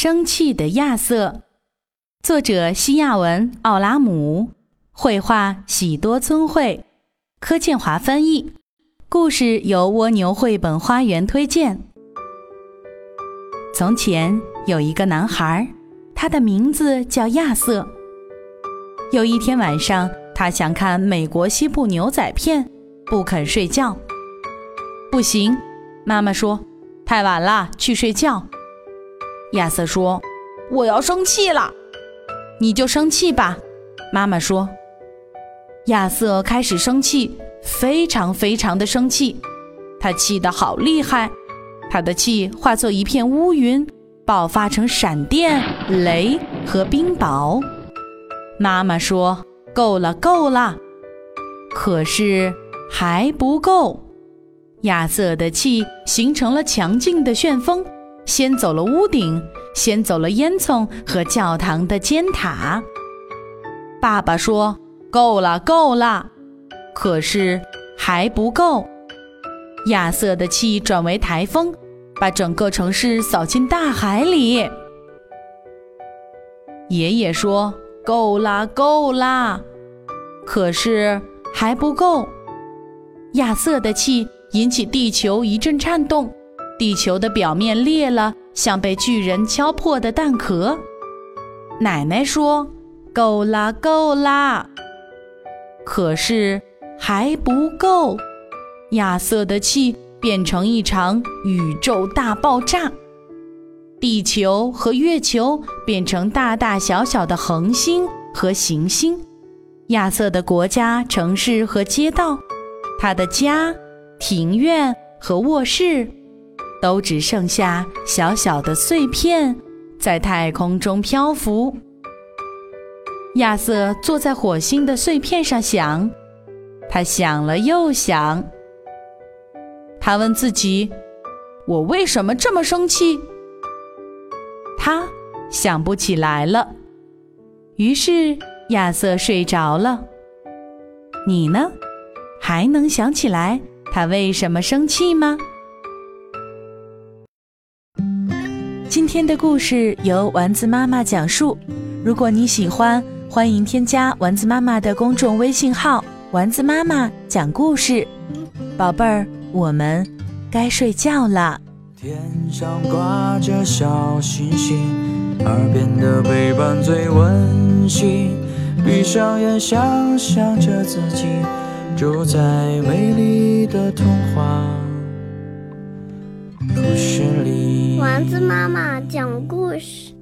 生气的亚瑟，作者西亚文·奥拉姆，绘画喜多村绘，柯建华翻译。故事由蜗牛绘本花园推荐。从前有一个男孩，他的名字叫亚瑟。有一天晚上，他想看美国西部牛仔片，不肯睡觉。不行，妈妈说，太晚了，去睡觉。亚瑟说：“我要生气了，你就生气吧。”妈妈说。亚瑟开始生气，非常非常的生气，他气得好厉害，他的气化作一片乌云，爆发成闪电、雷和冰雹。妈妈说：“够了，够了。”可是还不够，亚瑟的气形成了强劲的旋风。先走了屋顶，先走了烟囱和教堂的尖塔。爸爸说：“够了，够了。”可是还不够。亚瑟的气转为台风，把整个城市扫进大海里。爷爷说：“够啦，够啦。”可是还不够。亚瑟的气引起地球一阵颤动。地球的表面裂了，像被巨人敲破的蛋壳。奶奶说：“够啦，够啦。”可是还不够。亚瑟的气变成一场宇宙大爆炸，地球和月球变成大大小小的恒星和行星。亚瑟的国家、城市和街道，他的家、庭院和卧室。都只剩下小小的碎片，在太空中漂浮。亚瑟坐在火星的碎片上想，他想了又想。他问自己：“我为什么这么生气？”他想不起来了。于是亚瑟睡着了。你呢？还能想起来他为什么生气吗？今天的故事由丸子妈妈讲述。如果你喜欢，欢迎添加丸子妈妈的公众微信号“丸子妈妈讲故事”。宝贝儿，我们该睡觉了。天上挂着小星星，耳边的陪伴最温馨。闭上眼，想象着自己住在美丽的童话。丸子妈妈讲故事。